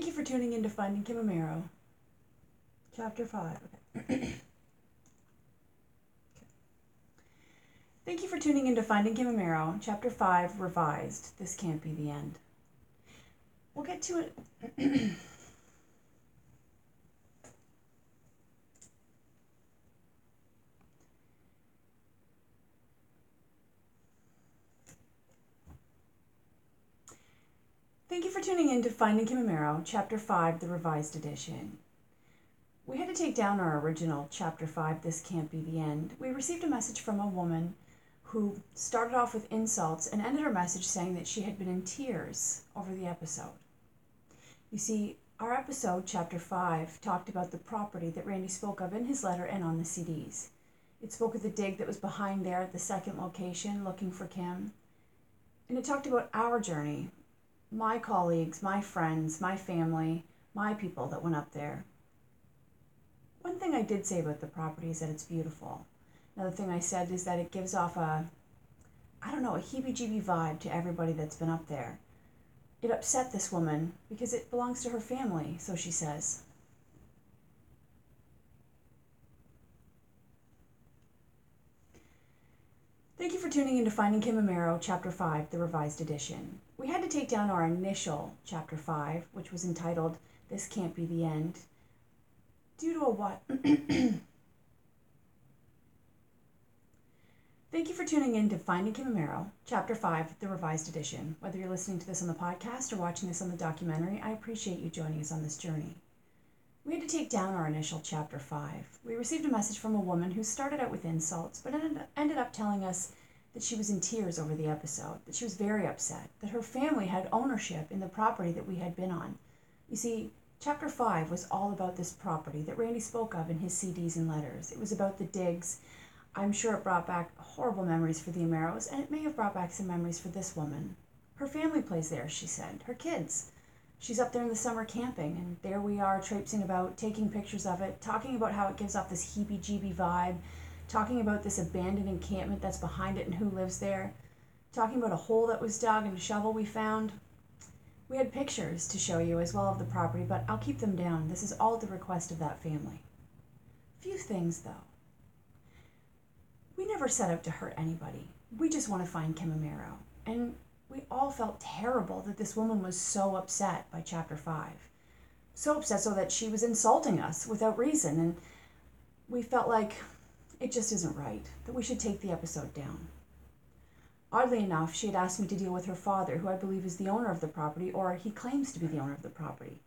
Thank you for tuning in to Finding Kim Amero, Chapter 5. Okay. Thank you for tuning in to Finding Kim Amero, Chapter 5, Revised. This can't be the end. We'll get to it. tuning in to Finding Kim Amero, Chapter 5, the Revised Edition. We had to take down our original Chapter 5, This Can't Be the End. We received a message from a woman who started off with insults and ended her message saying that she had been in tears over the episode. You see, our episode, Chapter 5, talked about the property that Randy spoke of in his letter and on the CDs. It spoke of the dig that was behind there at the second location, looking for Kim. And it talked about our journey my colleagues, my friends, my family, my people that went up there. One thing I did say about the property is that it's beautiful. Another thing I said is that it gives off a, I don't know, a heebie jeebie vibe to everybody that's been up there. It upset this woman because it belongs to her family, so she says. Thank you for tuning in to Finding Kim Amero, Chapter 5, the Revised Edition. We had to take down our initial Chapter 5, which was entitled This Can't Be the End, due to a what? Thank you for tuning in to Finding Kim Amero, Chapter 5, the Revised Edition. Whether you're listening to this on the podcast or watching this on the documentary, I appreciate you joining us on this journey. We had to take down our initial chapter 5. We received a message from a woman who started out with insults, but ended up telling us that she was in tears over the episode, that she was very upset, that her family had ownership in the property that we had been on. You see, chapter 5 was all about this property that Randy spoke of in his CDs and letters. It was about the digs. I'm sure it brought back horrible memories for the Ameros, and it may have brought back some memories for this woman. Her family plays there, she said, her kids she's up there in the summer camping, and there we are traipsing about, taking pictures of it, talking about how it gives off this heebie jeebie vibe, talking about this abandoned encampment that's behind it and who lives there, talking about a hole that was dug and a shovel we found. We had pictures to show you as well of the property, but I'll keep them down. This is all at the request of that family. Few things, though. We never set out to hurt anybody. We just want to find Kim Amero. And we all felt terrible that this woman was so upset by chapter 5. So upset so that she was insulting us without reason. And we felt like it just isn't right, that we should take the episode down. Oddly enough, she had asked me to deal with her father, who I believe is the owner of the property, or he claims to be the owner of the property.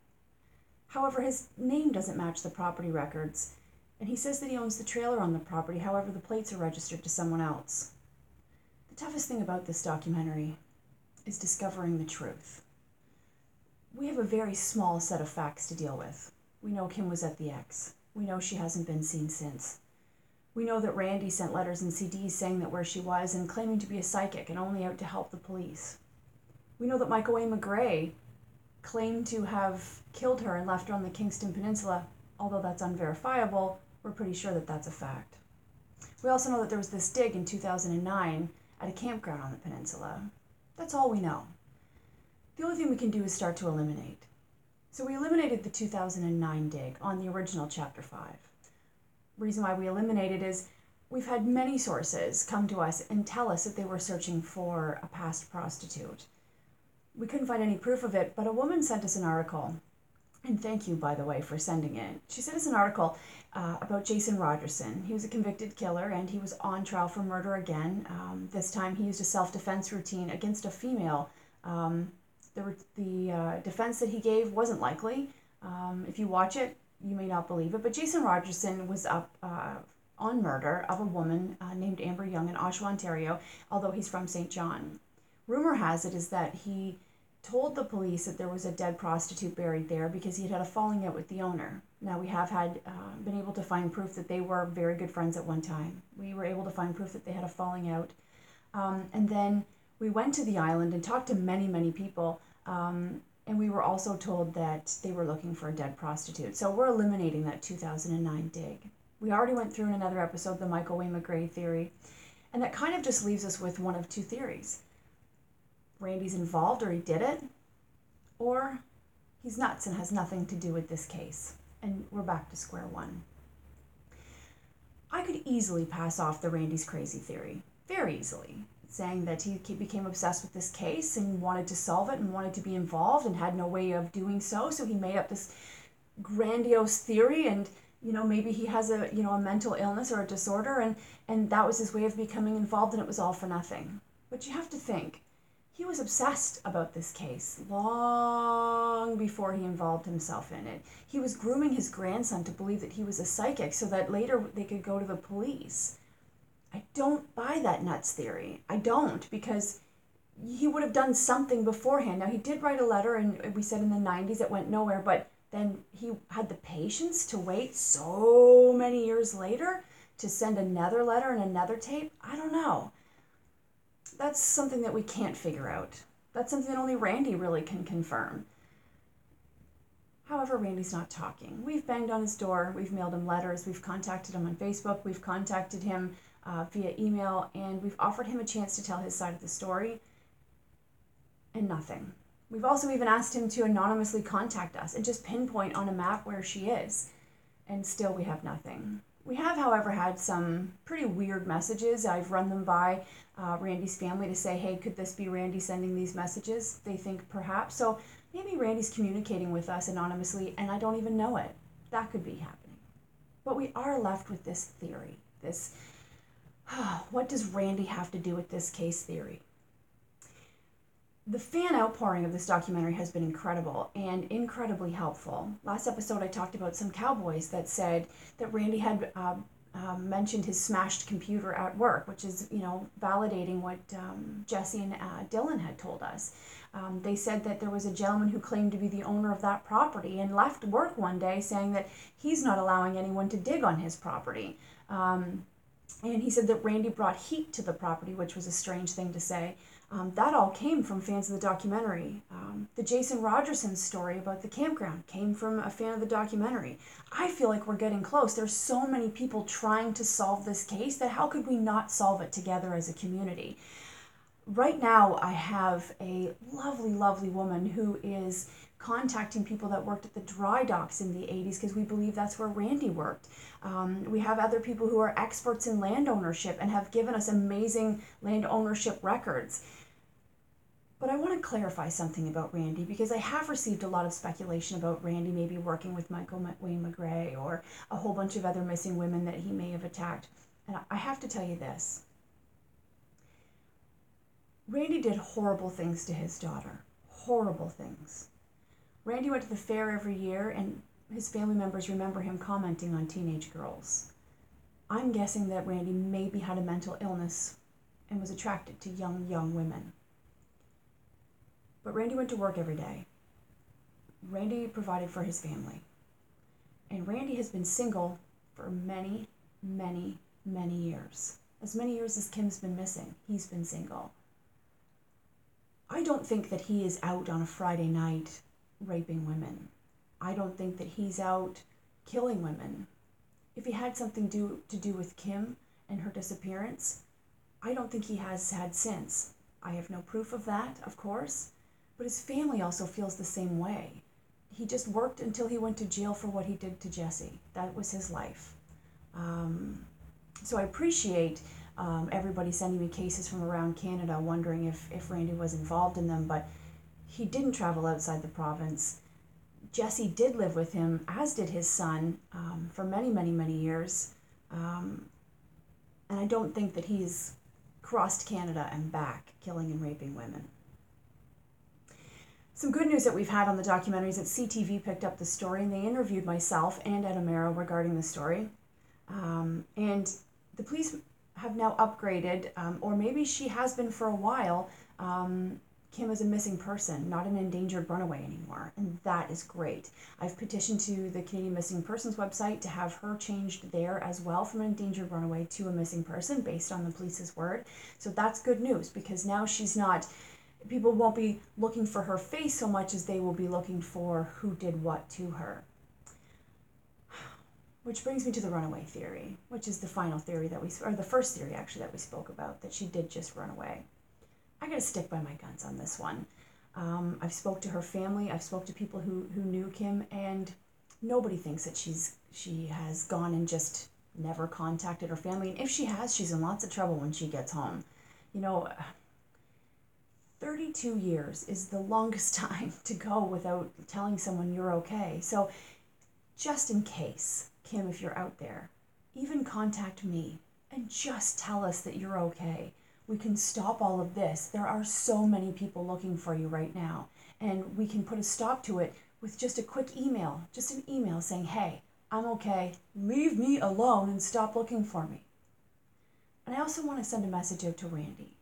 However, his name doesn't match the property records, and he says that he owns the trailer on the property, however, the plates are registered to someone else. The toughest thing about this documentary is discovering the truth. We have a very small set of facts to deal with. We know Kim was at the X. We know she hasn't been seen since. We know that Randy sent letters and CDs saying that where she was and claiming to be a psychic and only out to help the police. We know that Michael A. McGray claimed to have killed her and left her on the Kingston Peninsula. Although that's unverifiable, we're pretty sure that that's a fact. We also know that there was this dig in 2009 at a campground on the peninsula. That's all we know. The only thing we can do is start to eliminate. So we eliminated the 2009 dig on the original Chapter 5. Reason why we eliminated is we've had many sources come to us and tell us that they were searching for a past prostitute. We couldn't find any proof of it, but a woman sent us an article. And thank you, by the way, for sending it. She sent us an article uh, about Jason Rogerson. He was a convicted killer and he was on trial for murder again. Um, this time he used a self defense routine against a female. Um, the the uh, defense that he gave wasn't likely. Um, if you watch it, you may not believe it, but Jason Rogerson was up uh, on murder of a woman uh, named Amber Young in Oshawa, Ontario, although he's from St. John. Rumor has it is that he told the police that there was a dead prostitute buried there because he had had a falling out with the owner. Now we have had uh, been able to find proof that they were very good friends at one time. We were able to find proof that they had a falling out, um, and then we went to the island and talked to many many people. Um, and we were also told that they were looking for a dead prostitute. So we're eliminating that 2009 dig. We already went through in another episode the Michael Wayne McGray theory, and that kind of just leaves us with one of two theories. Randy's involved or he did it, or He's nuts and has nothing to do with this case. And we're back to square one. I could easily pass off the Randy's crazy theory, very easily, saying that he became obsessed with this case and wanted to solve it and wanted to be involved and had no way of doing so, so he made up this grandiose theory and you know maybe he has a you know a mental illness or a disorder and and that was his way of becoming involved and it was all for nothing but you have to think he was obsessed about this case long before he involved himself in it he was grooming his grandson to believe that he was a psychic so that later they could go to the police i don't buy that nuts theory i don't because he would have done something beforehand now he did write a letter and we said in the 90s it went nowhere but then he had the patience to wait so many years later to send another letter and another tape? I don't know. That's something that we can't figure out. That's something that only Randy really can confirm. However, Randy's not talking. We've banged on his door, we've mailed him letters, we've contacted him on Facebook, we've contacted him uh, via email, and we've offered him a chance to tell his side of the story, and nothing. We've also even asked him to anonymously contact us and just pinpoint on a map where she is. And still we have nothing. We have, however, had some pretty weird messages. I've run them by uh, Randy's family to say, hey, could this be Randy sending these messages? They think perhaps. So maybe Randy's communicating with us anonymously and I don't even know it. That could be happening. But we are left with this theory. This, oh, what does Randy have to do with this case theory? The fan outpouring of this documentary has been incredible and incredibly helpful. Last episode, I talked about some cowboys that said that Randy had uh, uh, mentioned his smashed computer at work, which is, you know, validating what um, Jesse and uh, Dylan had told us. Um, they said that there was a gentleman who claimed to be the owner of that property and left work one day saying that he's not allowing anyone to dig on his property. Um, and he said that Randy brought heat to the property, which was a strange thing to say. Um, that all came from fans of the documentary. Um, the Jason Rogerson story about the campground came from a fan of the documentary. I feel like we're getting close. There's so many people trying to solve this case that how could we not solve it together as a community? Right now, I have a lovely, lovely woman who is contacting people that worked at the dry docks in the 80s because we believe that's where Randy worked. Um, we have other people who are experts in land ownership and have given us amazing land ownership records. But I want to clarify something about Randy because I have received a lot of speculation about Randy maybe working with Michael Wayne McGray or a whole bunch of other missing women that he may have attacked. And I have to tell you this Randy did horrible things to his daughter. Horrible things. Randy went to the fair every year, and his family members remember him commenting on teenage girls. I'm guessing that Randy maybe had a mental illness and was attracted to young, young women. But Randy went to work every day. Randy provided for his family. And Randy has been single for many, many, many years. As many years as Kim's been missing, he's been single. I don't think that he is out on a Friday night raping women. I don't think that he's out killing women. If he had something do, to do with Kim and her disappearance, I don't think he has had since. I have no proof of that, of course, but his family also feels the same way. He just worked until he went to jail for what he did to Jesse. That was his life. Um, so I appreciate um, everybody sending me cases from around Canada wondering if, if Randy was involved in them, but he didn't travel outside the province. Jesse did live with him, as did his son, um, for many, many, many years. Um, and I don't think that he's crossed Canada and back, killing and raping women. Some good news that we've had on the documentary is that CTV picked up the story and they interviewed myself and Ed Amero regarding the story. Um, and the police have now upgraded, um, or maybe she has been for a while, um, Kim is a missing person, not an endangered runaway anymore, and that is great. I've petitioned to the Canadian Missing Persons website to have her changed there as well from an endangered runaway to a missing person based on the police's word. So that's good news because now she's not people won't be looking for her face so much as they will be looking for who did what to her. Which brings me to the runaway theory, which is the final theory that we, or the first theory actually that we spoke about, that she did just run away. I gotta stick by my guns on this one. Um, I've spoke to her family. I've spoke to people who, who knew Kim, and nobody thinks that she's she has gone and just never contacted her family. And if she has, she's in lots of trouble when she gets home. You know, 32 years is the longest time to go without telling someone you're okay. So, just in case, Kim, if you're out there, even contact me and just tell us that you're okay. We can stop all of this. There are so many people looking for you right now, and we can put a stop to it with just a quick email, just an email saying, hey, I'm okay, leave me alone and stop looking for me. And I also want to send a message out to Randy.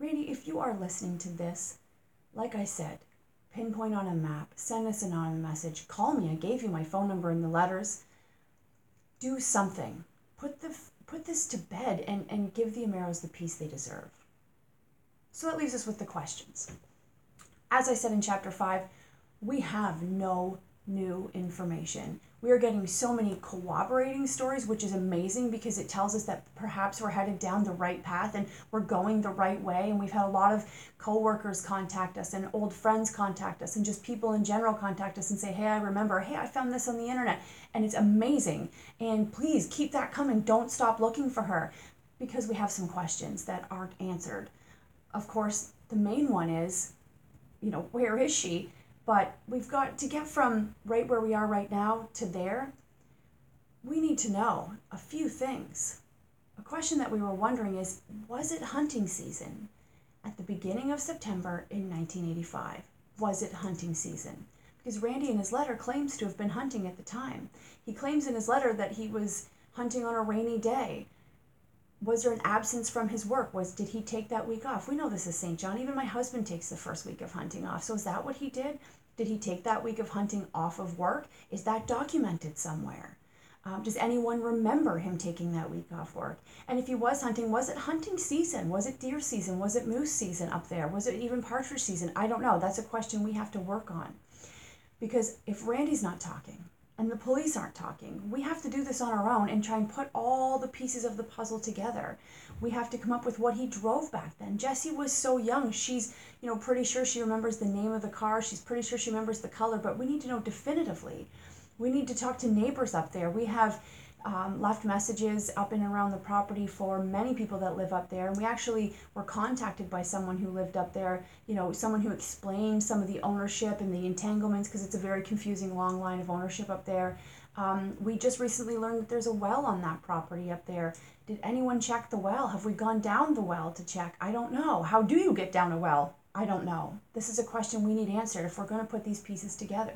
Randy, if you are listening to this, like I said, pinpoint on a map, send us an anonymous message, call me. I gave you my phone number in the letters. Do something. Put the put this to bed and, and give the Ameros the peace they deserve. So that leaves us with the questions. As I said in chapter 5, we have no new information. We are getting so many corroborating stories, which is amazing because it tells us that perhaps we're headed down the right path and we're going the right way. And we've had a lot of coworkers contact us and old friends contact us and just people in general contact us and say, Hey, I remember, hey, I found this on the internet. And it's amazing. And please keep that coming. Don't stop looking for her because we have some questions that aren't answered. Of course, the main one is, you know, where is she? But we've got to get from right where we are right now to there. We need to know a few things. A question that we were wondering is Was it hunting season at the beginning of September in 1985? Was it hunting season? Because Randy in his letter claims to have been hunting at the time. He claims in his letter that he was hunting on a rainy day was there an absence from his work was did he take that week off we know this is st john even my husband takes the first week of hunting off so is that what he did did he take that week of hunting off of work? Is that documented somewhere? Um, does anyone remember him taking that week off work? And if he was hunting was it hunting season? Was it deer season? Was it moose season up there? Was it even partridge season? I don't know. That's a question we have to work on. Because if randy's not talking and the police aren't talking. We have to do this on our own and try and put all the pieces of the puzzle together. We have to come up with what he drove back then. Jesse was so young. She's, you know, pretty sure she remembers the name of the car. She's pretty sure she remembers the color, but we need to know definitively. We need to talk to neighbors up there. We have um, left messages up and around the property for many people that live up there. And we actually were contacted by someone who lived up there, you know, someone who explained some of the ownership and the entanglements because it's a very confusing long line of ownership up there. Um, we just recently learned that there's a well on that property up there. Did anyone check the well? Have we gone down the well to check? I don't know. How do you get down a well? I don't know. This is a question we need answered if we're going to put these pieces together.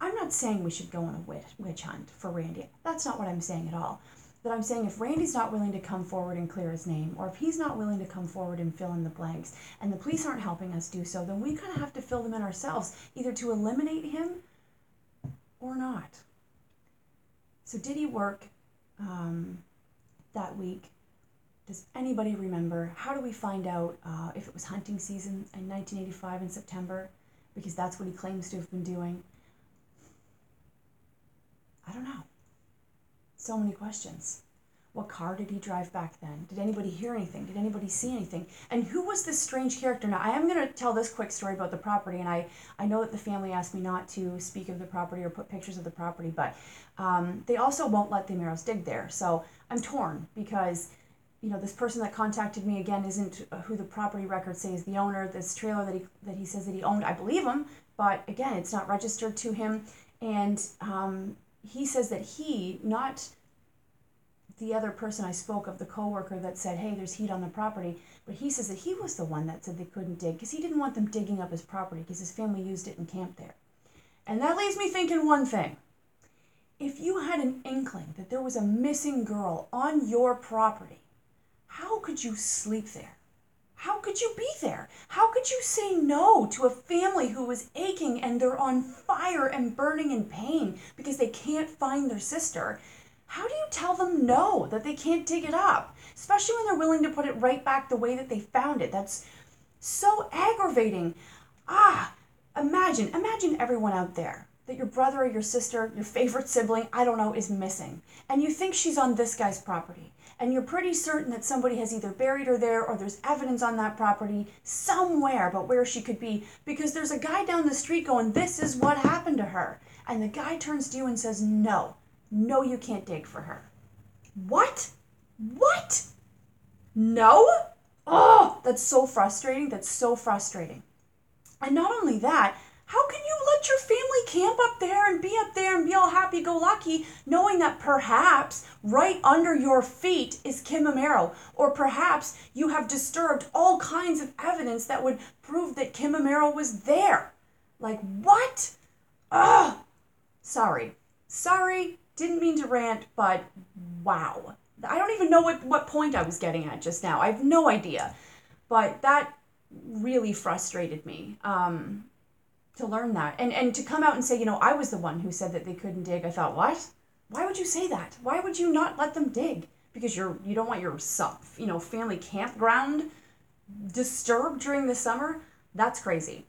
I'm not saying we should go on a witch, witch hunt for Randy. That's not what I'm saying at all. That I'm saying if Randy's not willing to come forward and clear his name, or if he's not willing to come forward and fill in the blanks, and the police aren't helping us do so, then we kind of have to fill them in ourselves, either to eliminate him or not. So, did he work um, that week? Does anybody remember? How do we find out uh, if it was hunting season in 1985 in September? Because that's what he claims to have been doing. I don't know. So many questions. What car did he drive back then? Did anybody hear anything? Did anybody see anything? And who was this strange character? Now, I am going to tell this quick story about the property, and I, I know that the family asked me not to speak of the property or put pictures of the property, but um, they also won't let the Ameros dig there. So I'm torn because, you know, this person that contacted me again isn't who the property records say is the owner. This trailer that he, that he says that he owned, I believe him, but again, it's not registered to him. And um, he says that he, not the other person I spoke of, the coworker that said, "Hey, there's heat on the property," but he says that he was the one that said they couldn't dig because he didn't want them digging up his property because his family used it and camped there. And that leaves me thinking one thing. If you had an inkling that there was a missing girl on your property, how could you sleep there? How could you be there? How could you say no to a family who is aching and they're on fire and burning in pain because they can't find their sister? How do you tell them no, that they can't dig it up? Especially when they're willing to put it right back the way that they found it. That's so aggravating. Ah, imagine, imagine everyone out there that your brother or your sister, your favorite sibling, I don't know, is missing. And you think she's on this guy's property and you're pretty certain that somebody has either buried her there or there's evidence on that property somewhere about where she could be because there's a guy down the street going, This is what happened to her. And the guy turns to you and says, No, no, you can't dig for her. What? What? No? Oh, that's so frustrating. That's so frustrating. And not only that, how can you let your family camp up there and be up there and be all happy go lucky, knowing that perhaps right under your feet is Kim Amero, or perhaps you have disturbed all kinds of evidence that would prove that Kim Amero was there? Like, what? Ugh! Sorry. Sorry, didn't mean to rant, but wow. I don't even know what, what point I was getting at just now. I have no idea. But that really frustrated me. Um, to learn that. And and to come out and say you know i was the one who said that they couldn't dig. I thought what? Why would you say that? Why would you not let them dig? Because you're you don't want your you know family campground disturbed during the summer? That's crazy.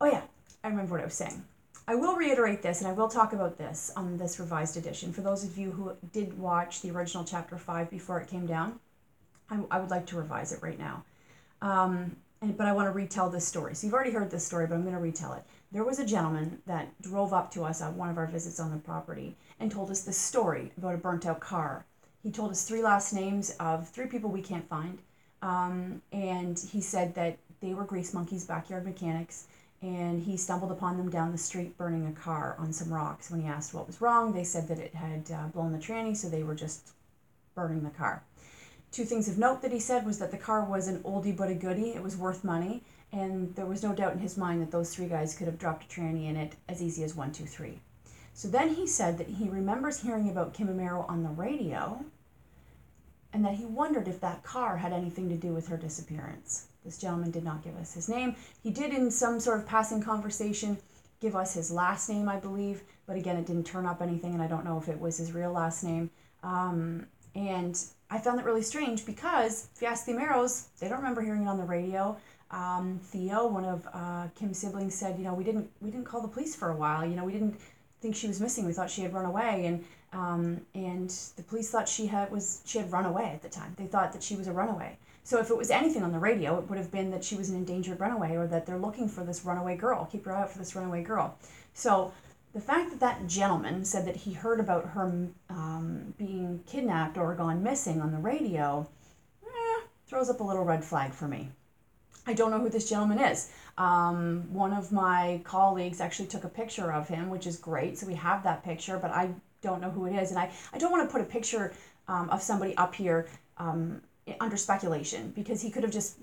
Oh yeah. I remember what i was saying. I will reiterate this and i will talk about this on this revised edition. For those of you who did watch the original chapter 5 before it came down i, I would like to revise it right now. Um, and, but I want to retell this story. So you've already heard this story, but I'm going to retell it. There was a gentleman that drove up to us on one of our visits on the property and told us this story about a burnt out car. He told us three last names of three people we can't find. Um, and he said that they were Grease Monkey's backyard mechanics and he stumbled upon them down the street burning a car on some rocks. When he asked what was wrong, they said that it had uh, blown the tranny, so they were just burning the car. Two things of note that he said was that the car was an oldie but a goodie. It was worth money, and there was no doubt in his mind that those three guys could have dropped a tranny in it as easy as one, two, three. So then he said that he remembers hearing about Kim Amero on the radio, and that he wondered if that car had anything to do with her disappearance. This gentleman did not give us his name. He did, in some sort of passing conversation, give us his last name, I believe, but again, it didn't turn up anything, and I don't know if it was his real last name. Um, and I found that really strange because if you ask the Ameros, they don't remember hearing it on the radio. Um, Theo, one of uh, Kim's siblings, said, you know, we didn't we didn't call the police for a while. You know, we didn't think she was missing. We thought she had run away, and um, and the police thought she had was she had run away at the time. They thought that she was a runaway. So if it was anything on the radio, it would have been that she was an endangered runaway, or that they're looking for this runaway girl. Keep your eye out for this runaway girl. So the fact that that gentleman said that he heard about her um, being kidnapped or gone missing on the radio eh, throws up a little red flag for me. I don't know who this gentleman is. Um, one of my colleagues actually took a picture of him, which is great. So we have that picture, but I don't know who it is. And I, I don't want to put a picture um, of somebody up here um, under speculation because he could have just,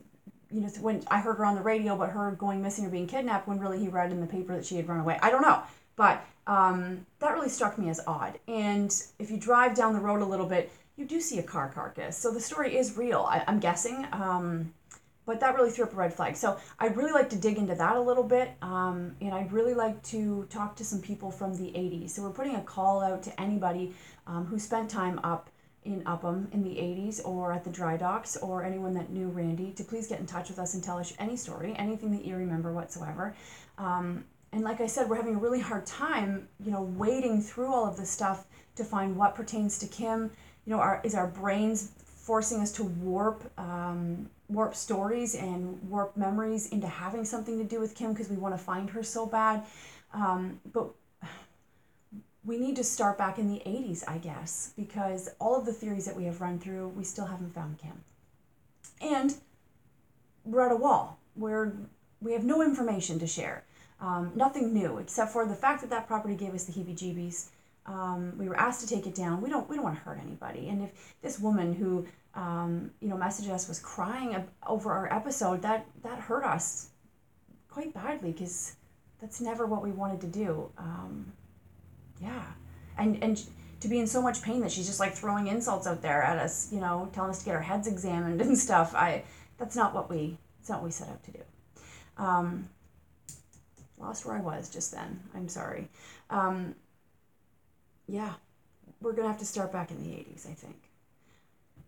you know, when I heard her on the radio, but her going missing or being kidnapped when really he read in the paper that she had run away. I don't know. But um, that really struck me as odd. And if you drive down the road a little bit, you do see a car carcass. So the story is real, I, am guessing. Um, but that really threw up a red flag. So I'd really like to dig into that a little bit. Um, and I'd really like to talk to some people from the 80s. So we're putting a call out to anybody um, who spent time up in Upham in the 80s or at the dry docks or anyone that knew Randy to please get in touch with us and tell us any story, anything that you remember whatsoever. Um, and like I said, we're having a really hard time, you know, wading through all of this stuff to find what pertains to Kim. You know, our, is our brains forcing us to warp um, warp stories and warp memories into having something to do with Kim because we want to find her so bad. Um, but we need to start back in the 80s, I guess, because all of the theories that we have run through, we still haven't found Kim. And we're at a wall where we have no information to share. Um, nothing new except for the fact that that property gave us the heebie-jeebies. Um, we were asked to take it down. We don't we don't want to hurt anybody. And if this woman who um, you know messaged us was crying over our episode, that that hurt us quite badly because that's never what we wanted to do. Um, yeah, and and to be in so much pain that she's just like throwing insults out there at us, you know, telling us to get our heads examined and stuff. I that's not what we it's not what we set out to do. Um, lost where I was just then. I'm sorry. Um, yeah, we're going to have to start back in the 80s, I think.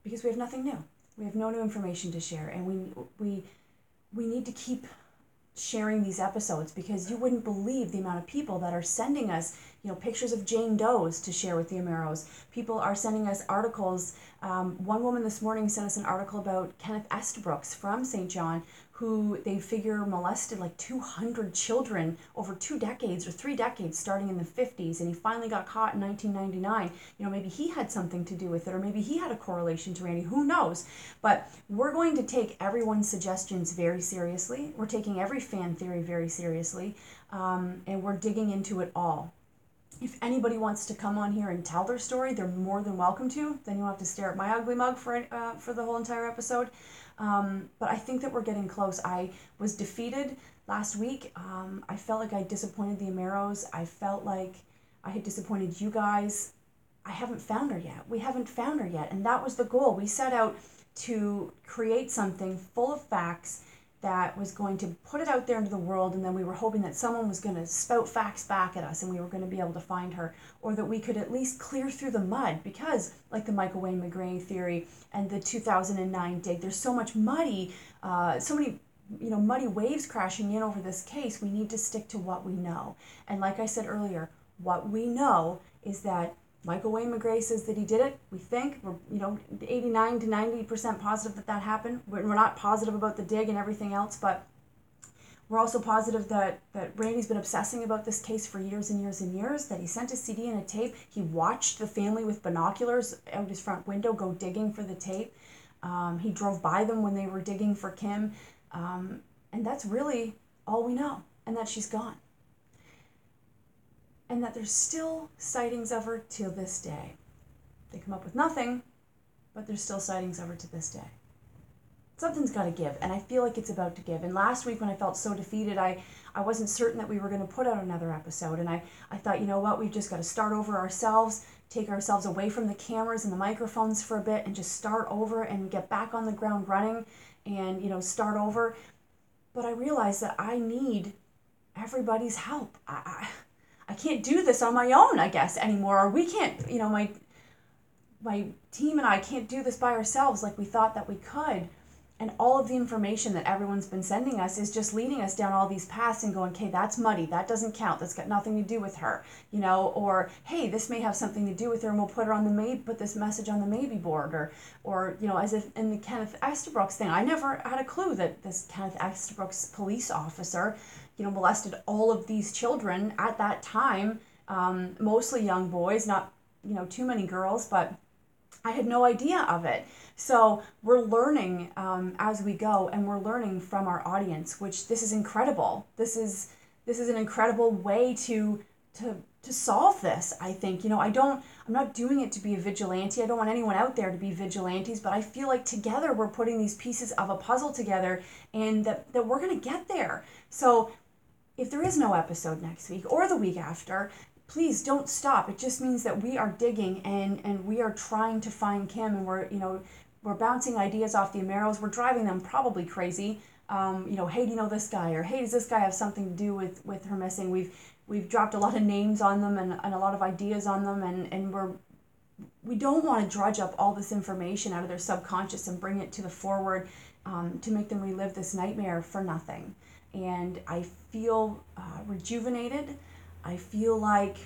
Because we have nothing new. We have no new information to share. And we, we, we need to keep sharing these episodes because you wouldn't believe the amount of people that are sending us, you know, pictures of Jane Does to share with the Ameros. People are sending us articles. Um, one woman this morning sent us an article about Kenneth Estabrooks from St. John, who they figure molested like 200 children over two decades or three decades starting in the 50s and he finally got caught in 1999 you know maybe he had something to do with it or maybe he had a correlation to randy. Who knows? But we're going to take everyone's suggestions very seriously. We're taking every fan theory very seriously um, and we're digging into it all. If anybody wants to come on here and tell their story, they're more than welcome to. Then you'll have to stare at my ugly mug for uh, for the whole entire episode. Um, but I think that we're getting close. I was defeated last week. Um, I felt like I disappointed the Ameros. I felt like I had disappointed you guys. I haven't found her yet. We haven't found her yet. And that was the goal. We set out to create something full of facts that was going to put it out there into the world and then we were hoping that someone was going to spout facts back at us and we were going to be able to find her or that we could at least clear through the mud because like the michael wayne mcgray theory and the 2009 dig there's so much muddy uh, so many you know muddy waves crashing in over this case we need to stick to what we know. And like i said earlier what we know is that Michael Wayne McGray says that he did it. We think we're you know 89 to 90 percent positive that that happened. We're not positive about the dig and everything else, but we're also positive that that Randy's been obsessing about this case for years and years and years. That he sent a CD and a tape. He watched the family with binoculars out his front window go digging for the tape. Um, he drove by them when they were digging for Kim, um, and that's really all we know. And that she's gone and that there's still sightings of her till this day. They come up with nothing, but there's still sightings of her to this day. Something's got to give, and I feel like it's about to give. And last week, when I felt so defeated, I, I wasn't certain that we were going to put out another episode. And I, I thought, you know what, we've just got to start over ourselves, take ourselves away from the cameras and the microphones for a bit, and just start over and get back on the ground running and, you know, start over. But I realized that I need everybody's help. I, I I can't do this on my own, I guess, anymore. Or we can't, you know, my my team and I can't do this by ourselves like we thought that we could. And all of the information that everyone's been sending us is just leading us down all these paths and going, okay, that's muddy. That doesn't count. That's got nothing to do with her, you know, or hey, this may have something to do with her and we'll put her on the maybe, put this message on the maybe board or, or, you know, as if in the Kenneth Estabrooks thing, I never had a clue that this Kenneth Estabrooks police officer you know, molested all of these children at that time, um, mostly young boys, not, you know, too many girls, but I had no idea of it. So we're learning um, as we go, and we're learning from our audience, which this is incredible. This is this is an incredible way to to to solve this. I think you know I don't I'm not doing it to be a vigilante. I don't want anyone out there to be vigilantes, but I feel like together we're putting these pieces of a puzzle together, and that that we're gonna get there. So if there is no episode next week or the week after, please don't stop. It just means that we are digging and and we are trying to find Kim and we're you know we're bouncing ideas off the Ameros. We're driving them probably crazy. Um, you know, hey, do you know this guy? Or hey, does this guy have something to do with with her missing? We've we've dropped a lot of names on them and, and a lot of ideas on them and and we're we don't want to drudge up all this information out of their subconscious and bring it to the forward um, to make them relive this nightmare for nothing and I feel uh, rejuvenated. I feel like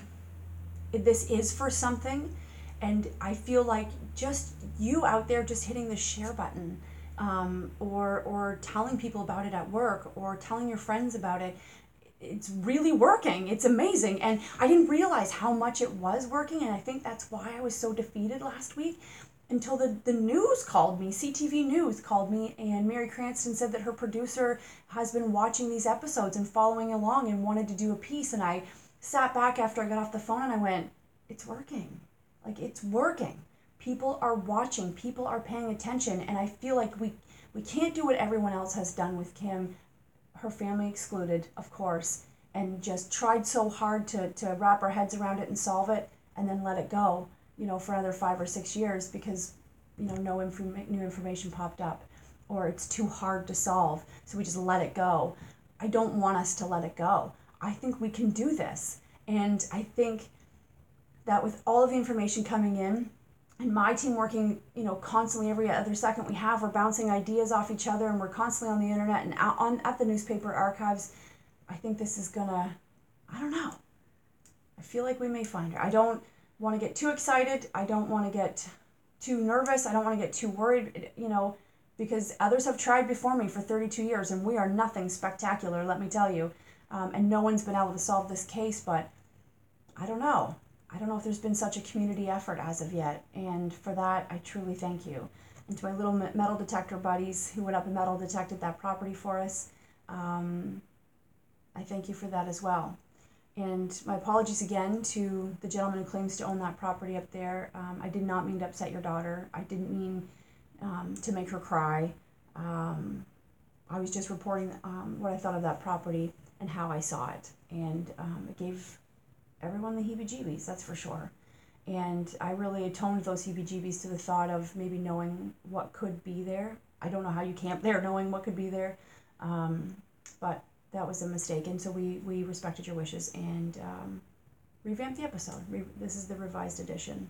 this is for something, and I feel like just you out there just hitting the share button. Um, or, or telling people about it at work or telling your friends about it it's really working it's amazing and i didn't realize how much it was working and i think that's why i was so defeated last week until the, the news called me, CTV News called me, and Mary Cranston said that her producer has been watching these episodes and following along and wanted to do a piece. And I sat back after I got off the phone and I went, It's working. Like, it's working. People are watching, people are paying attention. And I feel like we, we can't do what everyone else has done with Kim, her family excluded, of course, and just tried so hard to, to wrap our heads around it and solve it and then let it go you know, for another five or six years because, you know, no inform- new information popped up or it's too hard to solve. So we just let it go. I don't want us to let it go. I think we can do this. And I think that with all of the information coming in, and my team working, you know, constantly every other second we have, we're bouncing ideas off each other, and we're constantly on the internet and out on at the newspaper archives. I think this is gonna, I don't know. I I feel like we may find her. I don't want to get too excited. I don't want to get too nervous. I don't want to get too worried, you know, because others have tried before me for 32 years and we are nothing spectacular, let me tell you. Um, and no one's been able to solve this case, but I don't know. I don't know if there's been such a community effort as of yet. And for that, I truly thank you. And to my little metal detector buddies who went up and metal detected that property for us, um, I thank you for that as well. And my apologies again to the gentleman who claims to own that property up there. Um, I did not mean to upset your daughter. I didn't mean um, to make her cry. Um, I was just reporting um, what I thought of that property and how I saw it. And um, it gave everyone the heebie jeebies, that's for sure. And I really atoned those heebie jeebies to the thought of maybe knowing what could be there. I don't know how you camp there knowing what could be there. Um, but that was a mistake, and so we we respected your wishes and um, revamped the episode. Re- this is the revised edition.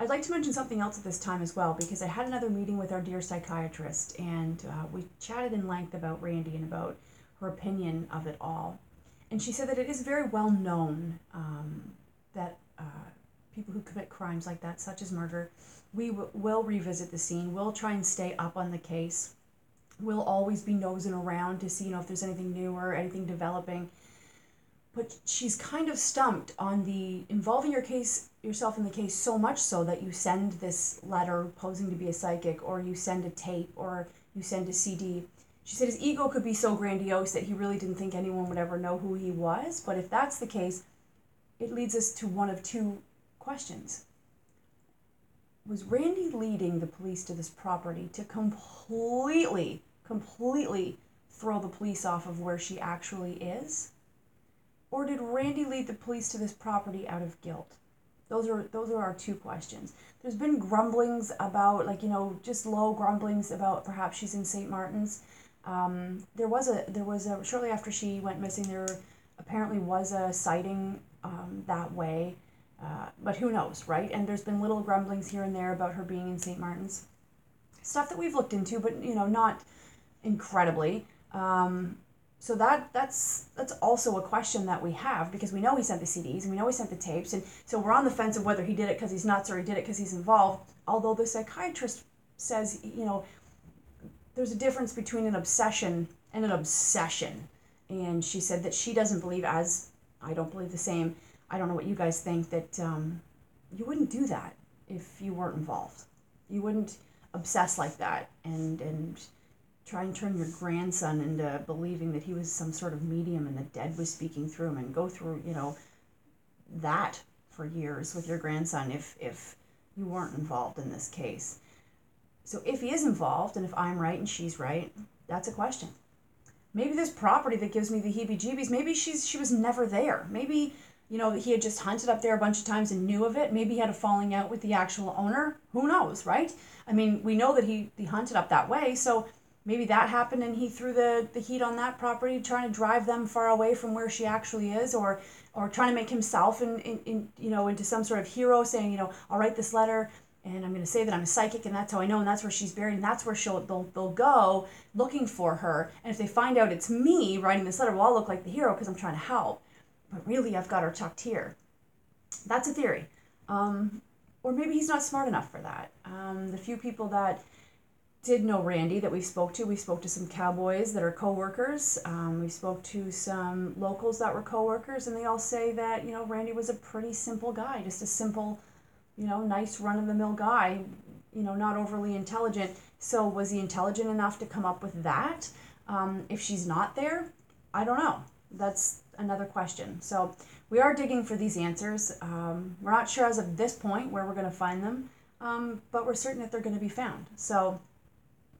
I'd like to mention something else at this time as well because I had another meeting with our dear psychiatrist and uh, we chatted in length about Randy and about her opinion of it all. And she said that it is very well known um, that uh, people who commit crimes like that, such as murder, we w- will revisit the scene. We'll try and stay up on the case. We'll always be nosing around to see, you know, if there's anything new or anything developing but she's kind of stumped on the involving your case yourself in the case so much so that you send this letter posing to be a psychic or you send a tape or you send a CD. She said his ego could be so grandiose that he really didn't think anyone would ever know who he was, but if that's the case, it leads us to one of two questions. Was Randy leading the police to this property to completely, completely throw the police off of where she actually is? Or did Randy lead the police to this property out of guilt? Those are those are our two questions. There's been grumblings about like you know just low grumblings about perhaps she's in St. Martin's. Um, there was a there was a shortly after she went missing there apparently was a sighting um, that way, uh, but who knows, right? And there's been little grumblings here and there about her being in St. Martin's. Stuff that we've looked into, but you know not incredibly. Um, so that that's that's also a question that we have because we know he sent the CDs and we know he sent the tapes and so we're on the fence of whether he did it because he's nuts or he did it because he's involved. Although the psychiatrist says you know there's a difference between an obsession and an obsession, and she said that she doesn't believe as I don't believe the same. I don't know what you guys think that um, you wouldn't do that if you weren't involved. You wouldn't obsess like that and and try and turn your grandson into believing that he was some sort of medium and the dead was speaking through him and go through you know that for years with your grandson if if you weren't involved in this case. So if he is involved and if i'm right and she's right that's a question. Maybe this property that gives me the heebie jeebies maybe she's she was never there. Maybe you know he had just hunted up there a bunch of times and knew of it. Maybe he had a falling out with the actual owner. Who knows right? I mean we know that he he hunted up that way. So maybe that happened and he threw the, the heat on that property trying to drive them far away from where she actually is or or trying to make himself in, in, in you know into some sort of hero saying you know i'll write this letter and i'm going to say that i'm a psychic and that's how i know and that's where she's buried and that's where she'll they'll, they'll go looking for her. And if they find out it's me writing this letter well i'll look like the hero because i'm trying to help. But really i've got her tucked here. That's a theory. Um, or maybe he's not smart enough for that. Um, the few people that did know Randy that we spoke to. We spoke to some cowboys that are coworkers. Um, we spoke to some locals that were coworkers, and they all say that you know Randy was a pretty simple guy, just a simple, you know, nice run of the mill guy. You know, not overly intelligent. So was he intelligent enough to come up with that? Um, if she's not there, I don't know. That's another question. So we are digging for these answers. Um, we're not sure as of this point where we're going to find them, um, but we're certain that they're going to be found. So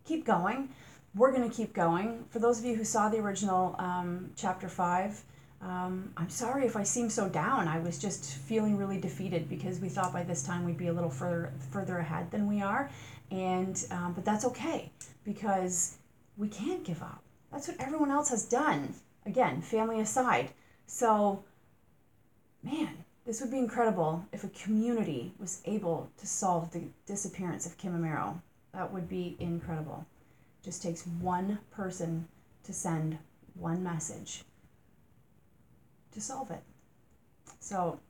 keep going. We're going to keep going. For those of you who saw the original um, chapter five, um, I'm sorry if I seem so down. I was just feeling really defeated because we thought by this time we'd be a little further further ahead than we are, and um, but that's okay because we can't give up. That's what everyone else has done. Again, family aside. So, man, this would be incredible if a community was able to solve the disappearance of Kim Amero. That would be incredible. Just takes one person to send one message to solve it. So,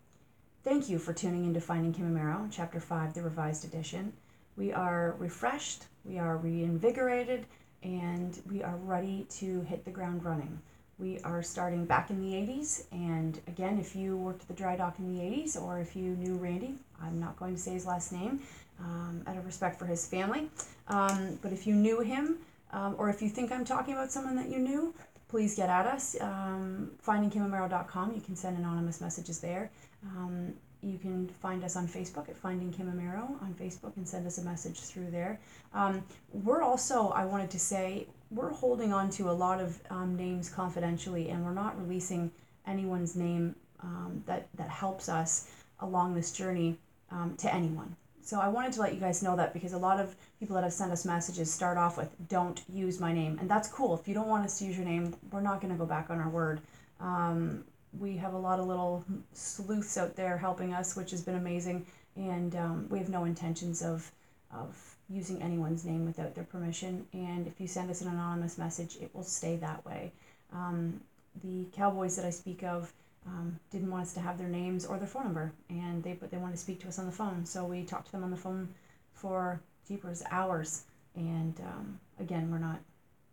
thank you for tuning in to Finding Kim Chapter 5, the Revised Edition. We are refreshed, we are reinvigorated, and we are ready to hit the ground running. We are starting back in the 80s, and again, if you worked at the dry dock in the 80s or if you knew Randy, I'm not going to say his last name um, out of respect for his family, um, but if you knew him, um, or if you think I'm talking about someone that you knew, please get at us. Um, findingkimamero.com. You can send anonymous messages there. Um, you can find us on Facebook at Finding Kim Amero on Facebook and send us a message through there. Um, we're also, I wanted to say, we're holding on to a lot of um, names confidentially and we're not releasing anyone's name um, that, that helps us along this journey um, to anyone. So I wanted to let you guys know that because a lot of people that have sent us messages start off with "Don't use my name," and that's cool. If you don't want us to use your name, we're not going to go back on our word. Um, we have a lot of little sleuths out there helping us, which has been amazing, and um, we have no intentions of of using anyone's name without their permission. And if you send us an anonymous message, it will stay that way. Um, the cowboys that I speak of um, didn't want us to have their names or their phone number, and they but they wanted to speak to us on the phone. So we talked to them on the phone for jeepers hours, and um, again, we're not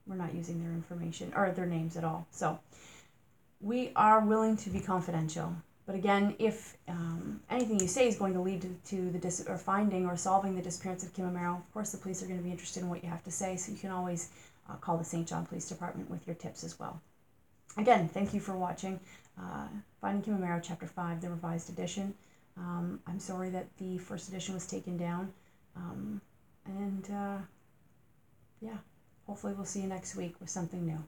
we're not using their information or their names at all. So we are willing to be confidential. But again, if um, anything you say is going to lead to, the dis- or finding or solving the disappearance of Kim Amero, of course the police are going to be interested in what you have to say. So you can always uh, call the St. John Police Department with your tips as well. Again, thank you for watching uh, Finding Kim Amero, Chapter 5, the revised edition. Um, I'm sorry that the first edition was taken down. Um, and uh, yeah, hopefully we'll see you next week with something new.